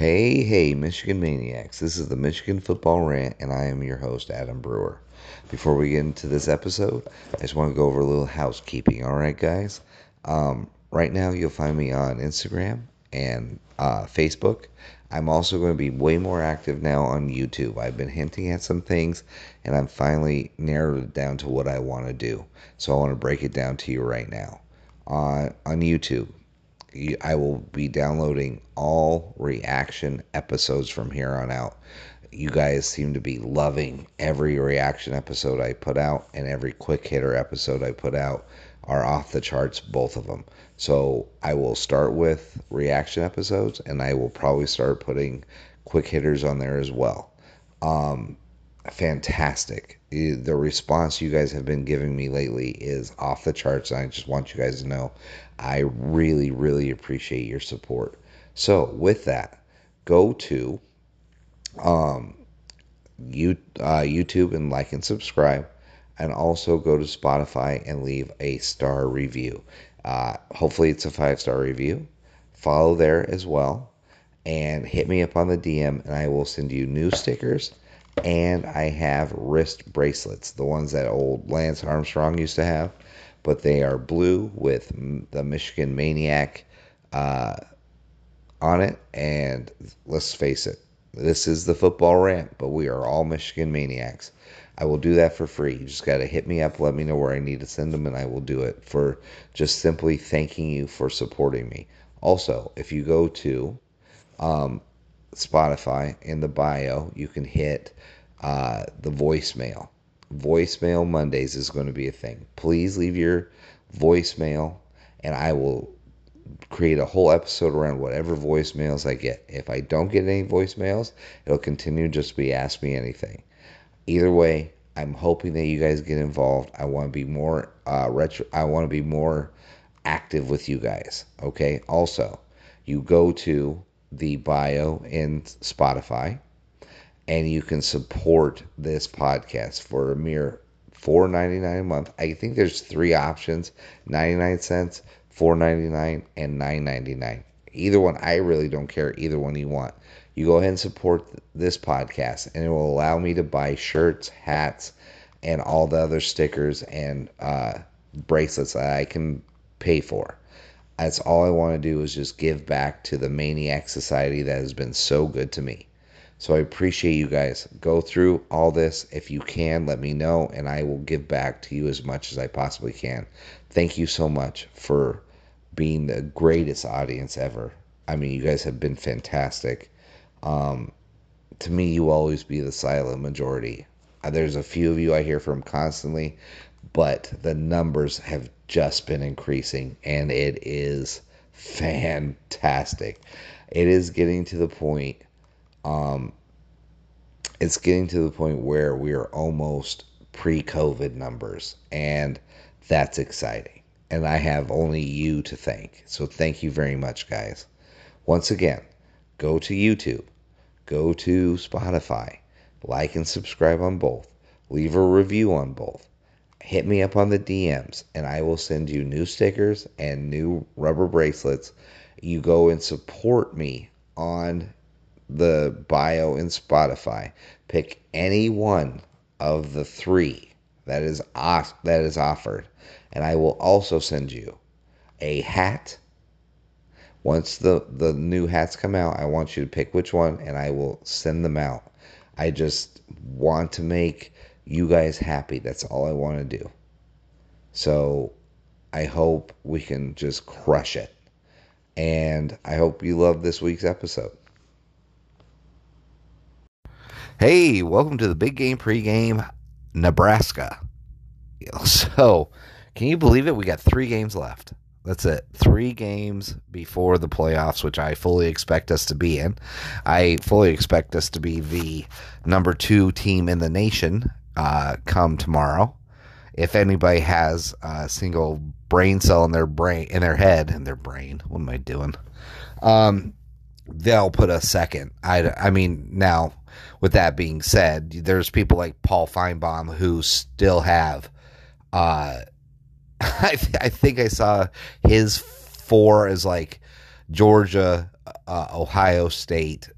Hey, hey, Michigan Maniacs. This is the Michigan Football Rant, and I am your host, Adam Brewer. Before we get into this episode, I just want to go over a little housekeeping. All right, guys? Um, right now, you'll find me on Instagram and uh, Facebook. I'm also going to be way more active now on YouTube. I've been hinting at some things, and I'm finally narrowed it down to what I want to do. So I want to break it down to you right now. On, on YouTube, I will be downloading all reaction episodes from here on out. You guys seem to be loving every reaction episode I put out, and every quick hitter episode I put out are off the charts, both of them. So I will start with reaction episodes, and I will probably start putting quick hitters on there as well. Um, fantastic. The response you guys have been giving me lately is off the charts. I just want you guys to know I really, really appreciate your support. So, with that, go to um, you, uh, YouTube and like and subscribe, and also go to Spotify and leave a star review. Uh, hopefully, it's a five star review. Follow there as well, and hit me up on the DM, and I will send you new stickers and I have wrist bracelets, the ones that old Lance Armstrong used to have, but they are blue with the Michigan Maniac uh, on it. And let's face it, this is the football rant, but we are all Michigan Maniacs. I will do that for free. You just got to hit me up, let me know where I need to send them, and I will do it for just simply thanking you for supporting me. Also, if you go to um, Spotify in the bio, you can hit uh, the voicemail. Voicemail Mondays is going to be a thing. Please leave your voicemail, and I will create a whole episode around whatever voicemails I get. If I don't get any voicemails, it'll continue just to be ask me anything. Either way, I'm hoping that you guys get involved. I want to be more uh, retro. I want to be more active with you guys. Okay. Also, you go to the bio in Spotify and you can support this podcast for a mere $4.99 a month. I think there's three options 99 cents, $4.99, and $9.99. Either one, I really don't care. Either one you want. You go ahead and support this podcast, and it will allow me to buy shirts, hats, and all the other stickers and uh, bracelets that I can pay for. That's all I want to do is just give back to the Maniac Society that has been so good to me. So I appreciate you guys. Go through all this. If you can, let me know, and I will give back to you as much as I possibly can. Thank you so much for being the greatest audience ever. I mean, you guys have been fantastic. Um, to me, you always be the silent majority. Uh, there's a few of you I hear from constantly, but the numbers have just been increasing and it is fantastic. It is getting to the point um it's getting to the point where we are almost pre-COVID numbers and that's exciting. And I have only you to thank. So thank you very much guys. Once again, go to YouTube, go to Spotify, like and subscribe on both, leave a review on both hit me up on the DMs and I will send you new stickers and new rubber bracelets. You go and support me on the bio in Spotify. Pick any one of the three that is that is offered, and I will also send you a hat. Once the the new hats come out, I want you to pick which one, and I will send them out. I just want to make you guys happy. That's all I want to do. So I hope we can just crush it. And I hope you love this week's episode. Hey, welcome to the Big Game Pregame, Nebraska. So, can you believe it? We got three games left. That's it. Three games before the playoffs, which I fully expect us to be in. I fully expect us to be the number two team in the nation uh, come tomorrow. If anybody has a single brain cell in their brain, in their head, in their brain, what am I doing? Um, they'll put a second. I, I mean, now with that being said, there's people like Paul Finebaum who still have. Uh, I, th- I think I saw his four as like Georgia, uh, Ohio State,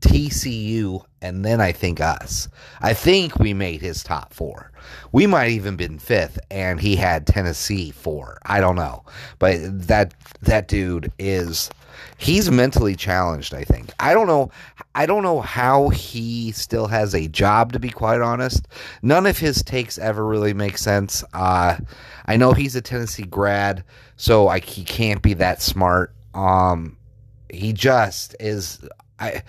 TCU, and then I think us. I think we made his top four. We might even been fifth, and he had Tennessee four. I don't know, but that that dude is he's mentally challenged. I think. I don't know. I don't know how he still has a job. To be quite honest, none of his takes ever really make sense. Uh, I know he's a Tennessee grad, so like he can't be that smart. Um, he just is I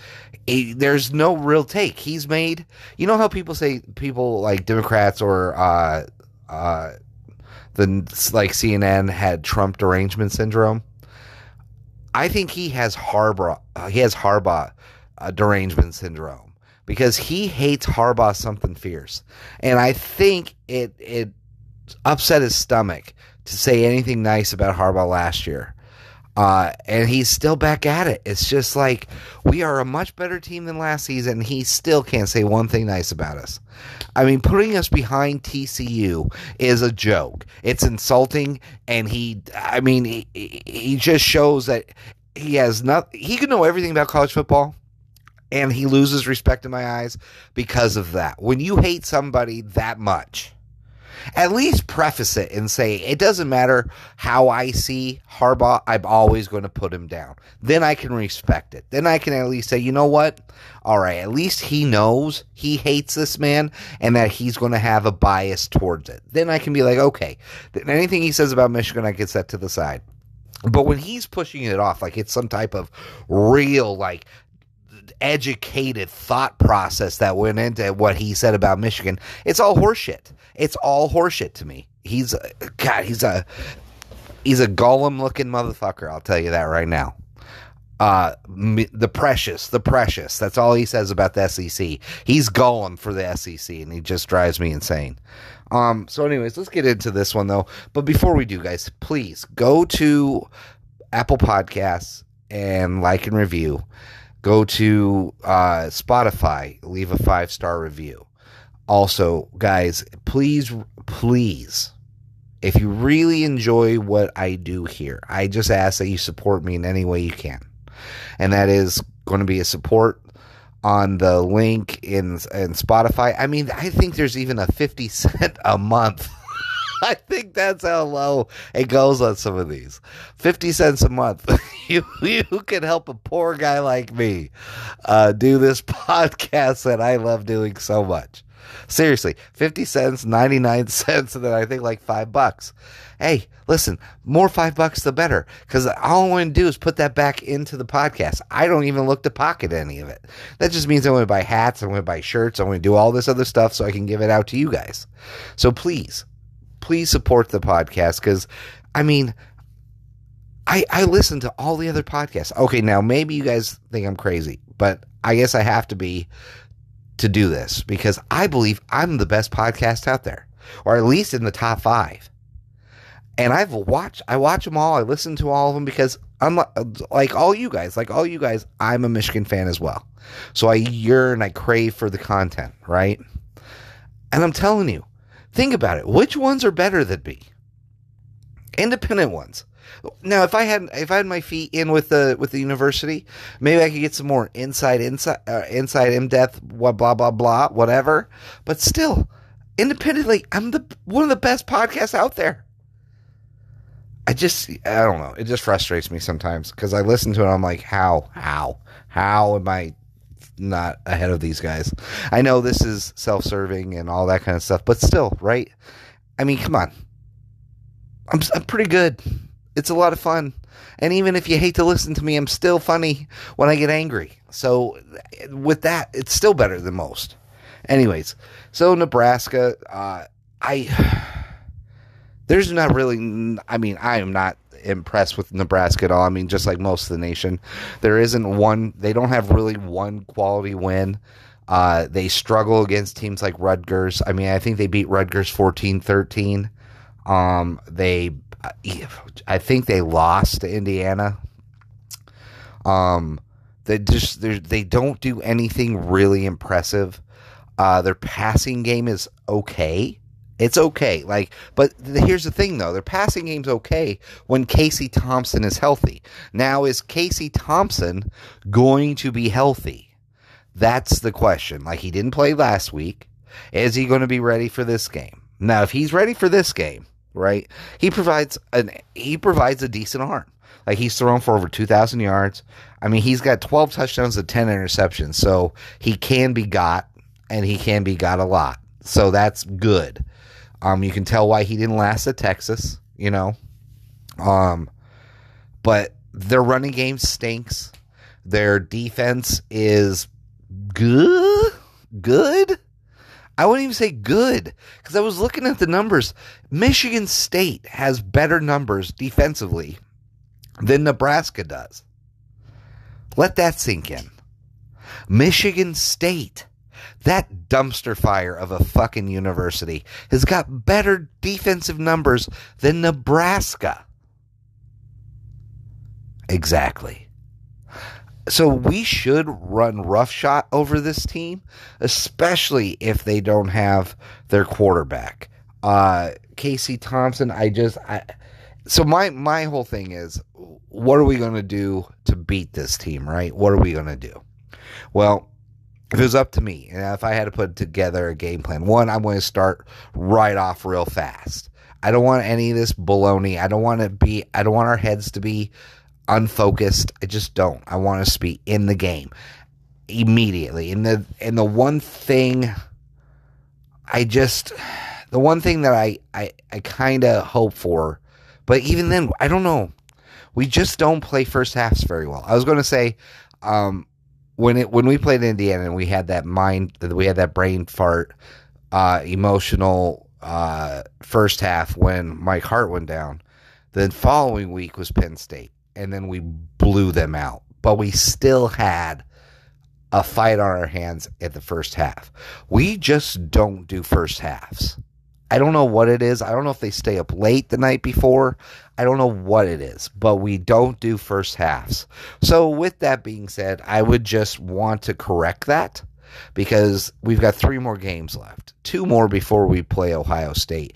he, there's no real take. He's made you know how people say people like Democrats or uh uh the like CNN had Trump derangement syndrome. I think he has Harbaugh uh, he has Harbaugh uh, derangement syndrome because he hates Harbaugh something fierce. And I think it it upset his stomach to say anything nice about Harbaugh last year. Uh, and he's still back at it. It's just like we are a much better team than last season. He still can't say one thing nice about us. I mean, putting us behind TCU is a joke. It's insulting, and he, I mean, he, he just shows that he has not. He can know everything about college football, and he loses respect in my eyes because of that. When you hate somebody that much at least preface it and say it doesn't matter how I see Harbaugh, I'm always going to put him down. Then I can respect it. Then I can at least say, you know what? All right, at least he knows he hates this man and that he's going to have a bias towards it. Then I can be like, okay, anything he says about Michigan, I can set to the side. But when he's pushing it off like it's some type of real, like, educated thought process that went into what he said about Michigan. It's all horseshit. It's all horseshit to me. He's God. He's a he's a Gollum looking motherfucker. I'll tell you that right now. Uh, the precious, the precious. That's all he says about the SEC. He's Gollum for the SEC, and he just drives me insane. Um, so, anyways, let's get into this one though. But before we do, guys, please go to Apple Podcasts and like and review go to uh, Spotify, leave a five star review. Also, guys, please, please, if you really enjoy what I do here, I just ask that you support me in any way you can. And that is going to be a support on the link in in Spotify. I mean, I think there's even a 50 cent a month I think that's how low it goes on some of these. 50 cents a month. you, you can help a poor guy like me uh, do this podcast that I love doing so much. Seriously, 50 cents, 99 cents, and then I think like five bucks. Hey, listen, more five bucks the better. Because all I want to do is put that back into the podcast. I don't even look to pocket any of it. That just means I want to buy hats, I want to buy shirts, I want to do all this other stuff so I can give it out to you guys. So please, please support the podcast because, I mean, I I listen to all the other podcasts. Okay, now maybe you guys think I'm crazy, but I guess I have to be to do this because I believe I'm the best podcast out there, or at least in the top five. And I've watched, I watch them all. I listen to all of them because I'm like all you guys, like all you guys, I'm a Michigan fan as well. So I yearn, I crave for the content, right? And I'm telling you, Think about it. Which ones are better than me? Independent ones. Now, if I had if I had my feet in with the with the university, maybe I could get some more inside inside uh, inside in depth blah blah blah blah whatever. But still, independently, I'm the one of the best podcasts out there. I just I don't know. It just frustrates me sometimes because I listen to it. I'm like, how how how am I not ahead of these guys. I know this is self serving and all that kind of stuff, but still, right? I mean, come on. I'm, I'm pretty good. It's a lot of fun. And even if you hate to listen to me, I'm still funny when I get angry. So, with that, it's still better than most. Anyways, so Nebraska, uh, I. There's not really. I mean, I am not impressed with Nebraska at all. I mean, just like most of the nation, there isn't one. They don't have really one quality win. Uh, they struggle against teams like Rutgers. I mean, I think they beat Rutgers 14-13. Um, they, I think they lost to Indiana. Um, they just they don't do anything really impressive. Uh, their passing game is okay It's okay. Like, but th- here's the thing though. Their passing game's okay when Casey Thompson is healthy. Now, is Casey Thompson going to be healthy? That's the question. Like, he didn't play last week. Is he going to be ready for this game? Now, if he's ready for this game, right? He provides an he provides a decent arm. Like he's thrown for over 2,000 yards. I mean, he's got 12 touchdowns and 10 interceptions. So he can be got, and he can be got a lot. So that's good. Um, you can tell why he didn't last at Texas, you know. Um, but their running game stinks. Their defense is good. Good. I wouldn't even say good because I was looking at the numbers. Michigan State has better numbers defensively than Nebraska does. Let that sink in. Michigan State, that dumpster fire of a fucking university, has got better defensive numbers than Nebraska. Exactly. So we should run roughshod over this team, especially if they don't have their quarterback. Uh, Casey Thompson, I just I so my my whole thing is what are we going to do to beat this team, right? What are we going to do? Well, if it was up to me, and if I had to put together a game plan, one, I'm going to start right off real fast. I don't want any of this baloney. I don't want to be. I don't want our heads to be unfocused. I just don't. I want us to be in the game immediately. And the and the one thing I just the one thing that I I, I kind of hope for, but even then I don't know. We just don't play first halves very well. I was going to say um, when it when we played Indiana and we had that mind we had that brain fart uh, emotional uh, first half when Mike Hart went down. The following week was Penn State and then we blew them out. But we still had a fight on our hands at the first half. We just don't do first halves. I don't know what it is. I don't know if they stay up late the night before. I don't know what it is, but we don't do first halves. So, with that being said, I would just want to correct that because we've got three more games left, two more before we play Ohio State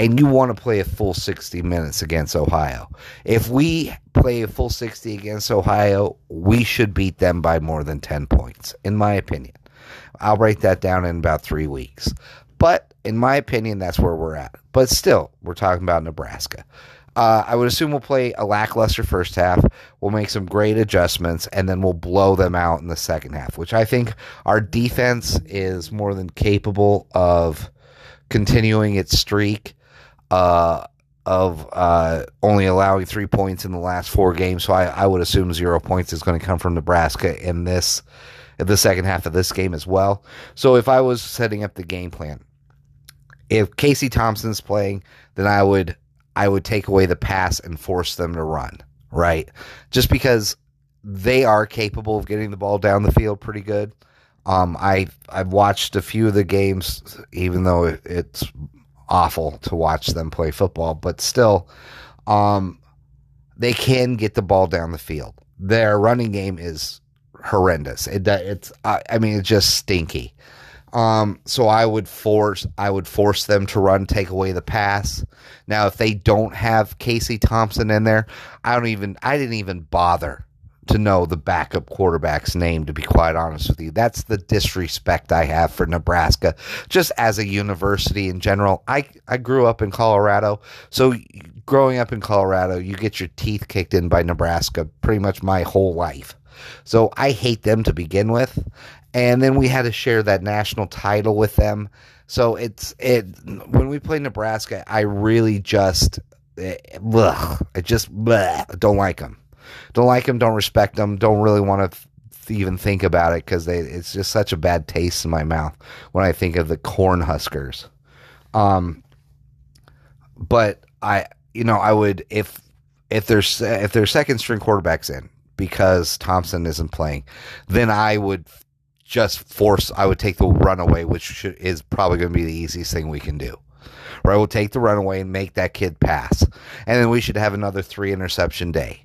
and you want to play a full 60 minutes against Ohio. If we play a full 60 against Ohio, we should beat them by more than 10 points, in my opinion. I'll write that down in about three weeks. But in my opinion, that's where we're at. But still, we're talking about Nebraska. Uh, I would assume we'll play a lackluster first half. We'll make some great adjustments, and then we'll blow them out in the second half, which I think our defense is more than capable of continuing its streak uh, of uh, only allowing three points in the last four games. So I, I would assume zero points is going to come from Nebraska in this in the second half of this game as well. So if I was setting up the game plan, if Casey Thompson's playing, then I would I would take away the pass and force them to run. Right, just because they are capable of getting the ball down the field pretty good. Um, I I've watched a few of the games, even though it's awful to watch them play football, but still, um, they can get the ball down the field. Their running game is horrendous. It, it's, I mean, it's just stinky. Um, so I would force, I would force them to run, take away the pass. Now, if they don't have Casey Thompson in there, I don't even, I didn't even bother to know the backup quarterback's name, to be quite honest with you. That's the disrespect I have for Nebraska, just as a university in general. I, I grew up in Colorado, so growing up in Colorado, you get your teeth kicked in by Nebraska pretty much my whole life. So I hate them to begin with. And then we had to share that national title with them. So it's it when we play Nebraska, I really just ugh, I just bleh, don't like them don't like them, don't respect them, don't really want to even think about it because it's just such a bad taste in my mouth when I think of the corn huskers. Um, but I, you know, I would if if there's if there's second string quarterbacks in because Thompson isn't playing, then I would just force. I would take the runaway, which should, is probably going to be the easiest thing we can do. Right, we'll take the runaway and make that kid pass, and then we should have another three interception day.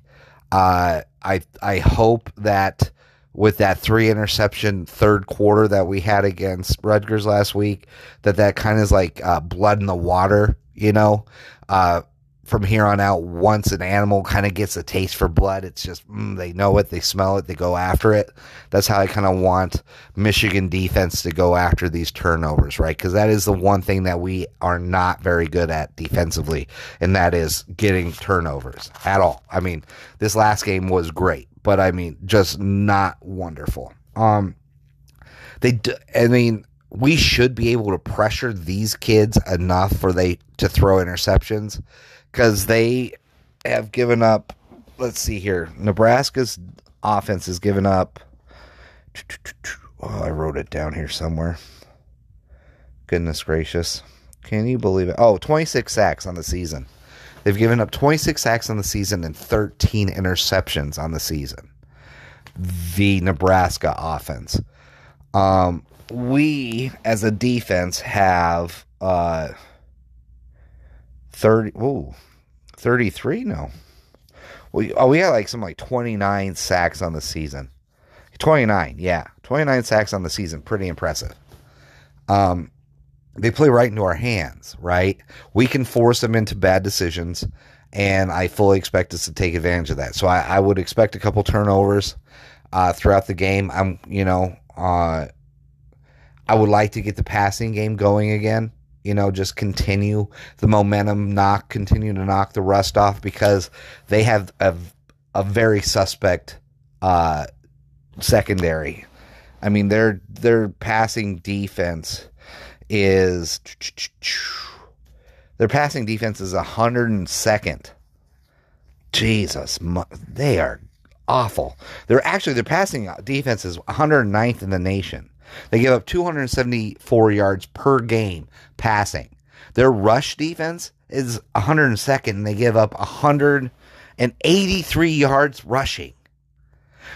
Uh, I I hope that with that three interception third quarter that we had against Rutgers last week. That that kind of is like uh, blood in the water, you know. Uh, from here on out, once an animal kind of gets a taste for blood, it's just mm, they know it, they smell it, they go after it. That's how I kind of want Michigan defense to go after these turnovers, right? Because that is the one thing that we are not very good at defensively, and that is getting turnovers at all. I mean, this last game was great, but I mean, just not wonderful. Um, they, I mean, we should be able to pressure these kids enough for they to throw interceptions because they have given up. Let's see here. Nebraska's offense has given up. Oh, I wrote it down here somewhere. Goodness gracious. Can you believe it? Oh, 26 sacks on the season. They've given up 26 sacks on the season and 13 interceptions on the season. The Nebraska offense. Um, we, as a defense, have uh, 30. Whoa, 33? No. We, oh, we had like some like 29 sacks on the season. 29, yeah. 29 sacks on the season. Pretty impressive. Um, they play right into our hands, right? We can force them into bad decisions, and I fully expect us to take advantage of that. So I, I would expect a couple turnovers uh, throughout the game. I'm, you know, uh, I would like to get the passing game going again you know, just continue the momentum, knock, continue to knock the rust off because they have a, a very suspect uh, secondary. I mean, their their passing defense is their passing defense is 102nd. Jesus, they are awful. They're actually their passing defense is 109th in the nation. They give up 274 yards per game passing. Their rush defense is 102nd, and they give up 183 yards rushing.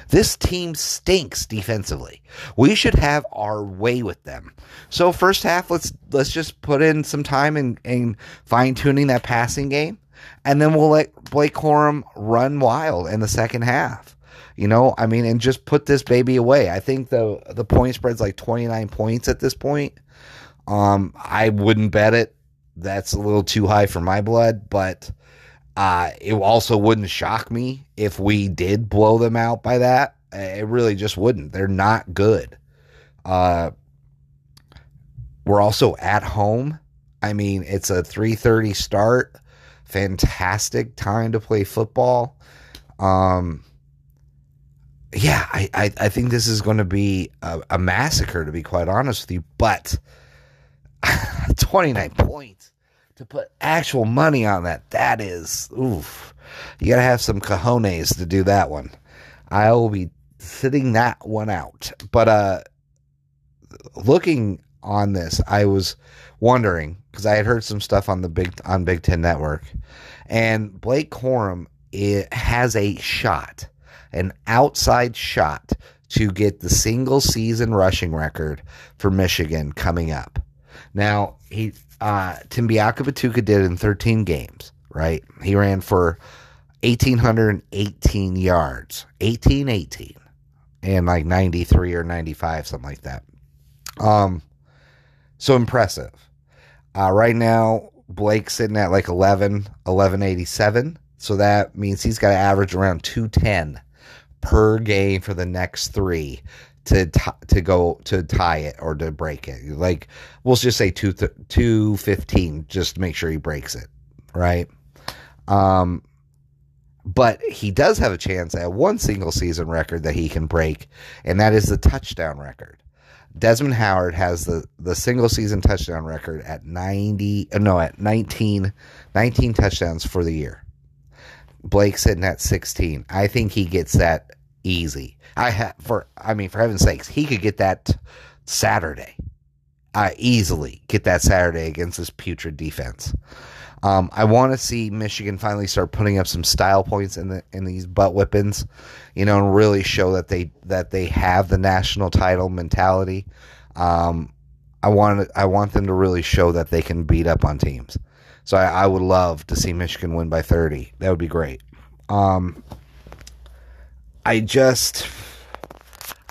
This team stinks defensively. We should have our way with them. So first half, let's let's just put in some time in fine tuning that passing game, and then we'll let Blake Corum run wild in the second half. You know, I mean, and just put this baby away. I think the the point spread's like 29 points at this point. Um, I wouldn't bet it. That's a little too high for my blood, but uh, it also wouldn't shock me if we did blow them out by that. It really just wouldn't. They're not good. Uh, we're also at home. I mean, it's a 3:30 start. Fantastic time to play football. Um, yeah, I, I, I, think this is going to be a, a, massacre, to be quite honest with you. But 29 points to put actual money on that, that is, oof. You got to have some cojones to do that one. I will be sitting that one out. But uh, looking on this, I was wondering because I had heard some stuff on the big on Big Ten Network, and Blake Corum it has a shot an outside shot to get the single season rushing record for Michigan coming up. Now, he uh, Timbiaka did in 13 games, right? He ran for 1,818 yards, 1818, and like 93 or 95, something like that. Um, so impressive. Uh, right now, Blake's sitting at like 11, 1187. So that means he's got to average around 210 per game for the next three to t- to go to tie it or to break it. Like we'll just say two th- two fifteen, just to make sure he breaks it, right? Um, but he does have a chance at one single season record that he can break, and that is the touchdown record. Desmond Howard has the, the single season touchdown record at 90, uh, no, at 19, 19 touchdowns for the year. Blake's sitting at 16. I think he gets that easy. I have for I mean for heaven's sakes, he could get that Saturday. I easily get that Saturday against this putrid defense. Um, I want to see Michigan finally start putting up some style points in the in these butt whippings, you know, and really show that they that they have the national title mentality. Um, I want I want them to really show that they can beat up on teams. So I, I would love to see Michigan win by 30. That would be great. Um, I just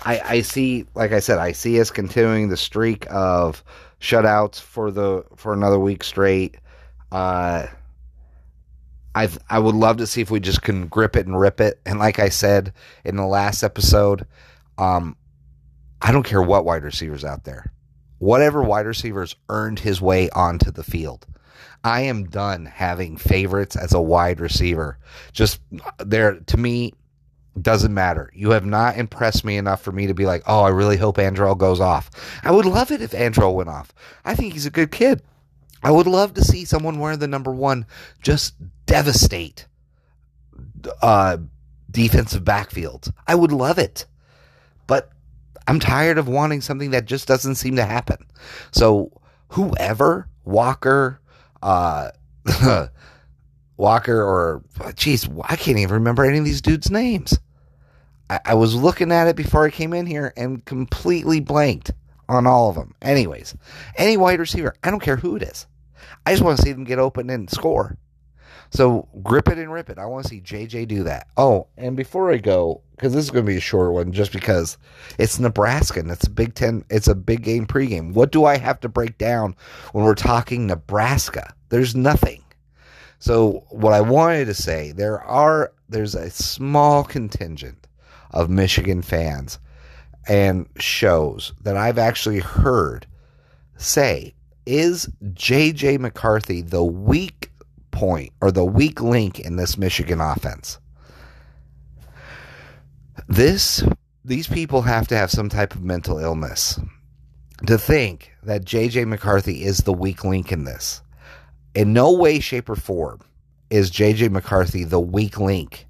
I, I see, like I said, I see us continuing the streak of shutouts for the for another week straight. Uh, I I would love to see if we just can grip it and rip it. And like I said in the last episode, um, I don't care what wide receivers out there, whatever wide receivers earned his way onto the field. I am done having favorites as a wide receiver. Just there to me doesn't matter. You have not impressed me enough for me to be like, oh, I really hope Andrel goes off. I would love it if Andrel went off. I think he's a good kid. I would love to see someone wear the number one just devastate uh, defensive backfields. I would love it. But I'm tired of wanting something that just doesn't seem to happen. So whoever, Walker, uh, Walker, or geez, I can't even remember any of these dudes' names. I, I was looking at it before I came in here and completely blanked on all of them. Anyways, any wide receiver, I don't care who it is. I just want to see them get open and score. So grip it and rip it. I want to see JJ do that. Oh, and before I go, because this is going to be a short one, just because it's Nebraska and it's a Big Ten, it's a big game pregame. What do I have to break down when we're talking Nebraska? There's nothing. So what I wanted to say, there are there's a small contingent of Michigan fans and shows that I've actually heard say, is JJ McCarthy the weak point or the weak link in this Michigan offense? This these people have to have some type of mental illness to think that JJ McCarthy is the weak link in this. In no way, shape, or form is JJ McCarthy the weak link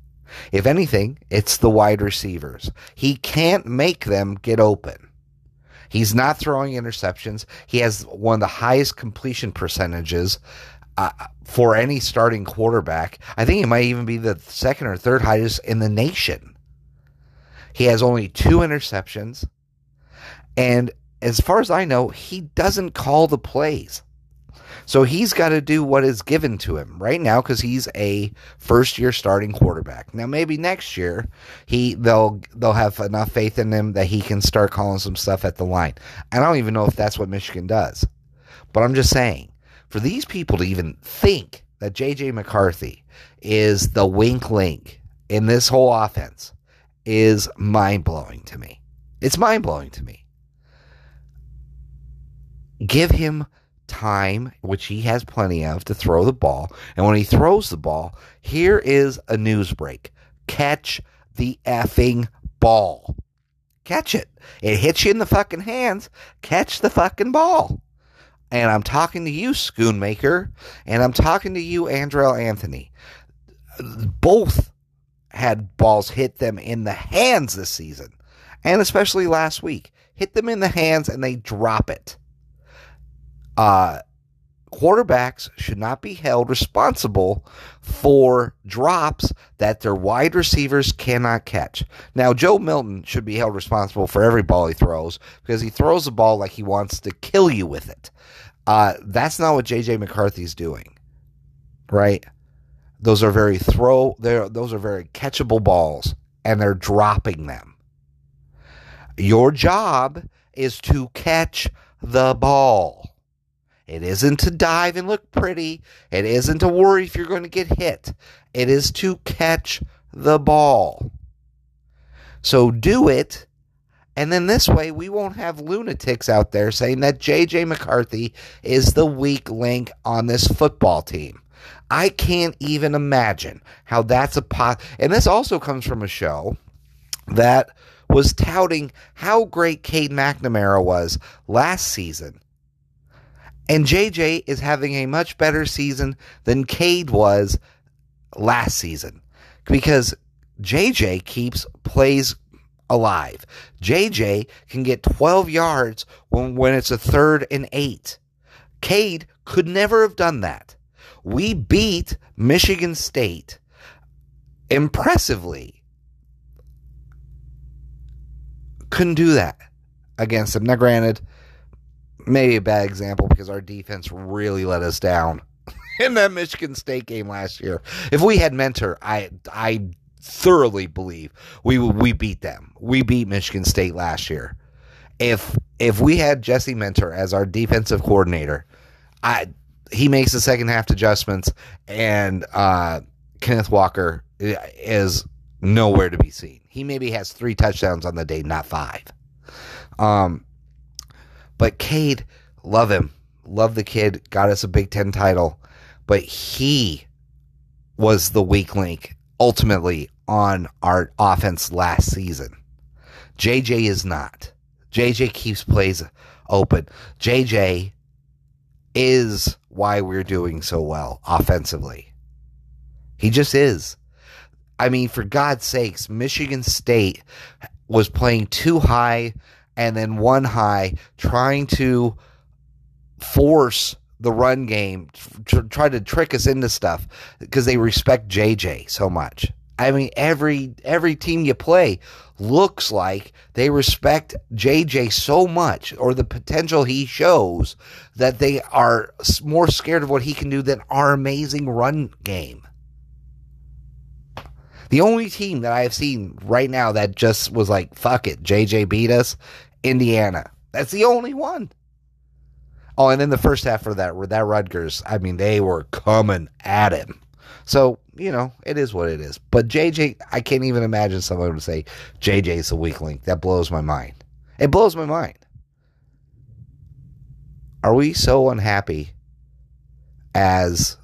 if anything, it's the wide receivers. He can't make them get open. He's not throwing interceptions. He has one of the highest completion percentages uh, for any starting quarterback. I think he might even be the second or third highest in the nation. He has only two interceptions. And as far as I know, he doesn't call the plays. So he's got to do what is given to him right now because he's a first year starting quarterback. Now maybe next year he they'll they'll have enough faith in him that he can start calling some stuff at the line. I don't even know if that's what Michigan does. But I'm just saying, for these people to even think that JJ McCarthy is the wink link in this whole offense is mind blowing to me. It's mind blowing to me. Give him time, which he has plenty of, to throw the ball. And when he throws the ball, here is a news break catch the effing ball. Catch it. It hits you in the fucking hands. Catch the fucking ball. And I'm talking to you, Schoonmaker, and I'm talking to you, Andrel Anthony. Both had balls hit them in the hands this season, and especially last week. Hit them in the hands and they drop it uh, quarterbacks should not be held responsible for drops that their wide receivers cannot catch. Now, Joe Milton should be held responsible for every ball he throws because he throws the ball like he wants to kill you with it. Uh, that's not what JJ McCarthy's doing, right? Those are very throw. Those are very catchable balls, and they're dropping them. Your job is to catch the ball. It isn't to dive and look pretty. It isn't to worry if you're going to get hit. It is to catch the ball. So do it. And then this way, we won't have lunatics out there saying that J.J. McCarthy is the weak link on this football team. I can't even imagine how that's a pot. And this also comes from a show that was touting how great Cade McNamara was last season and JJ is having a much better season than Cade was last season because JJ keeps plays alive. JJ can get 12 yards when, when it's a third and eight. Cade could never have done that. We beat Michigan State impressively. Couldn't do that against them. Now, granted, maybe a bad example because our defense really let us down in that Michigan State game last year. If we had Minter, I I thoroughly believe we we beat them. We beat Michigan State last year. If if we had Jesse Minter as our defensive coordinator, I he makes the second half adjustments, and uh, Kenneth Walker is nowhere to be seen. He maybe has three touchdowns on the day, not five. Um, but Cade, love him, love the kid, got us a Big Ten title, but he was the weak link ultimately on our offense last season. JJ is not. JJ keeps plays open. JJ is why we're doing so well offensively. He just is. I mean, for God's sakes, Michigan State was playing too high and then one high, trying to force the run game, try to trick us into stuff because they respect JJ so much. I mean, every every team you play looks like they respect JJ so much, or the potential he shows, that they are more scared of what he can do than our amazing run game. The only team that I have seen right now that just was like, fuck it, JJ beat us, Indiana. That's the only one. Oh, and then the first half of that, that Rutgers, I mean, they were coming at him. So, you know, it is what it is. But JJ, I can't even imagine someone would say JJ's a weak link. That blows my mind. It blows my mind. Are we so unhappy as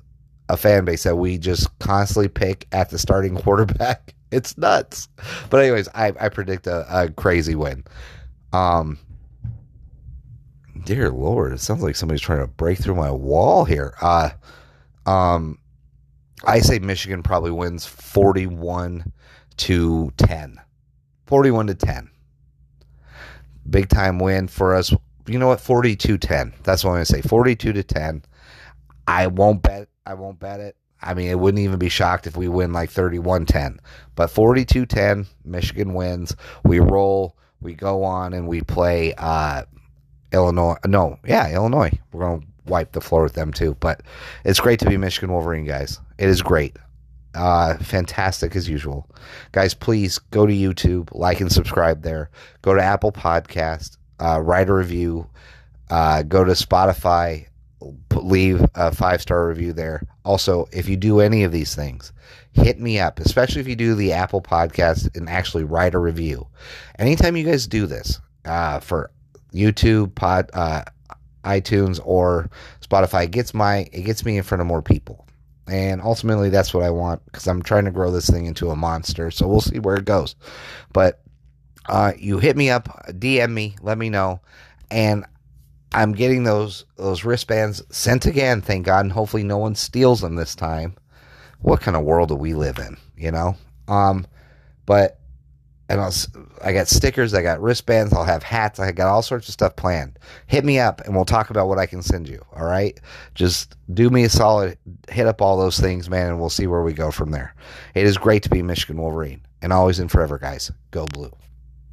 a fan base that we just constantly pick at the starting quarterback? It's nuts. But anyways, I, I predict a, a crazy win. Um, dear Lord, it sounds like somebody's trying to break through my wall here. Uh, um, I say Michigan probably wins 41 to 10. 41 to 10. Big time win for us. You know what? 42 10. That's what I'm going to say. 42 to 10. I won't bet. I won't bet it. I mean, it wouldn't even be shocked if we win like 31 10. But 42 10, Michigan wins. We roll. We go on and we play uh, Illinois. No, yeah, Illinois. We're going to wipe the floor with them too. But it's great to be Michigan Wolverine, guys. It is great. Uh, fantastic as usual. Guys, please go to YouTube, like and subscribe there. Go to Apple Podcast, uh, write a review. Uh, go to Spotify, leave a five star review there. Also, if you do any of these things, hit me up, especially if you do the Apple Podcast and actually write a review. Anytime you guys do this uh, for YouTube, pod, uh, iTunes or Spotify. It gets my it gets me in front of more people. And ultimately that's what I want because I'm trying to grow this thing into a monster. So we'll see where it goes. But uh, you hit me up, DM me, let me know. And I'm getting those those wristbands sent again, thank God, and hopefully no one steals them this time. What kind of world do we live in, you know? Um, but and I'll, I got stickers, I got wristbands, I'll have hats, I got all sorts of stuff planned. Hit me up and we'll talk about what I can send you. All right. Just do me a solid, hit up all those things, man, and we'll see where we go from there. It is great to be Michigan Wolverine and always and forever, guys. Go blue.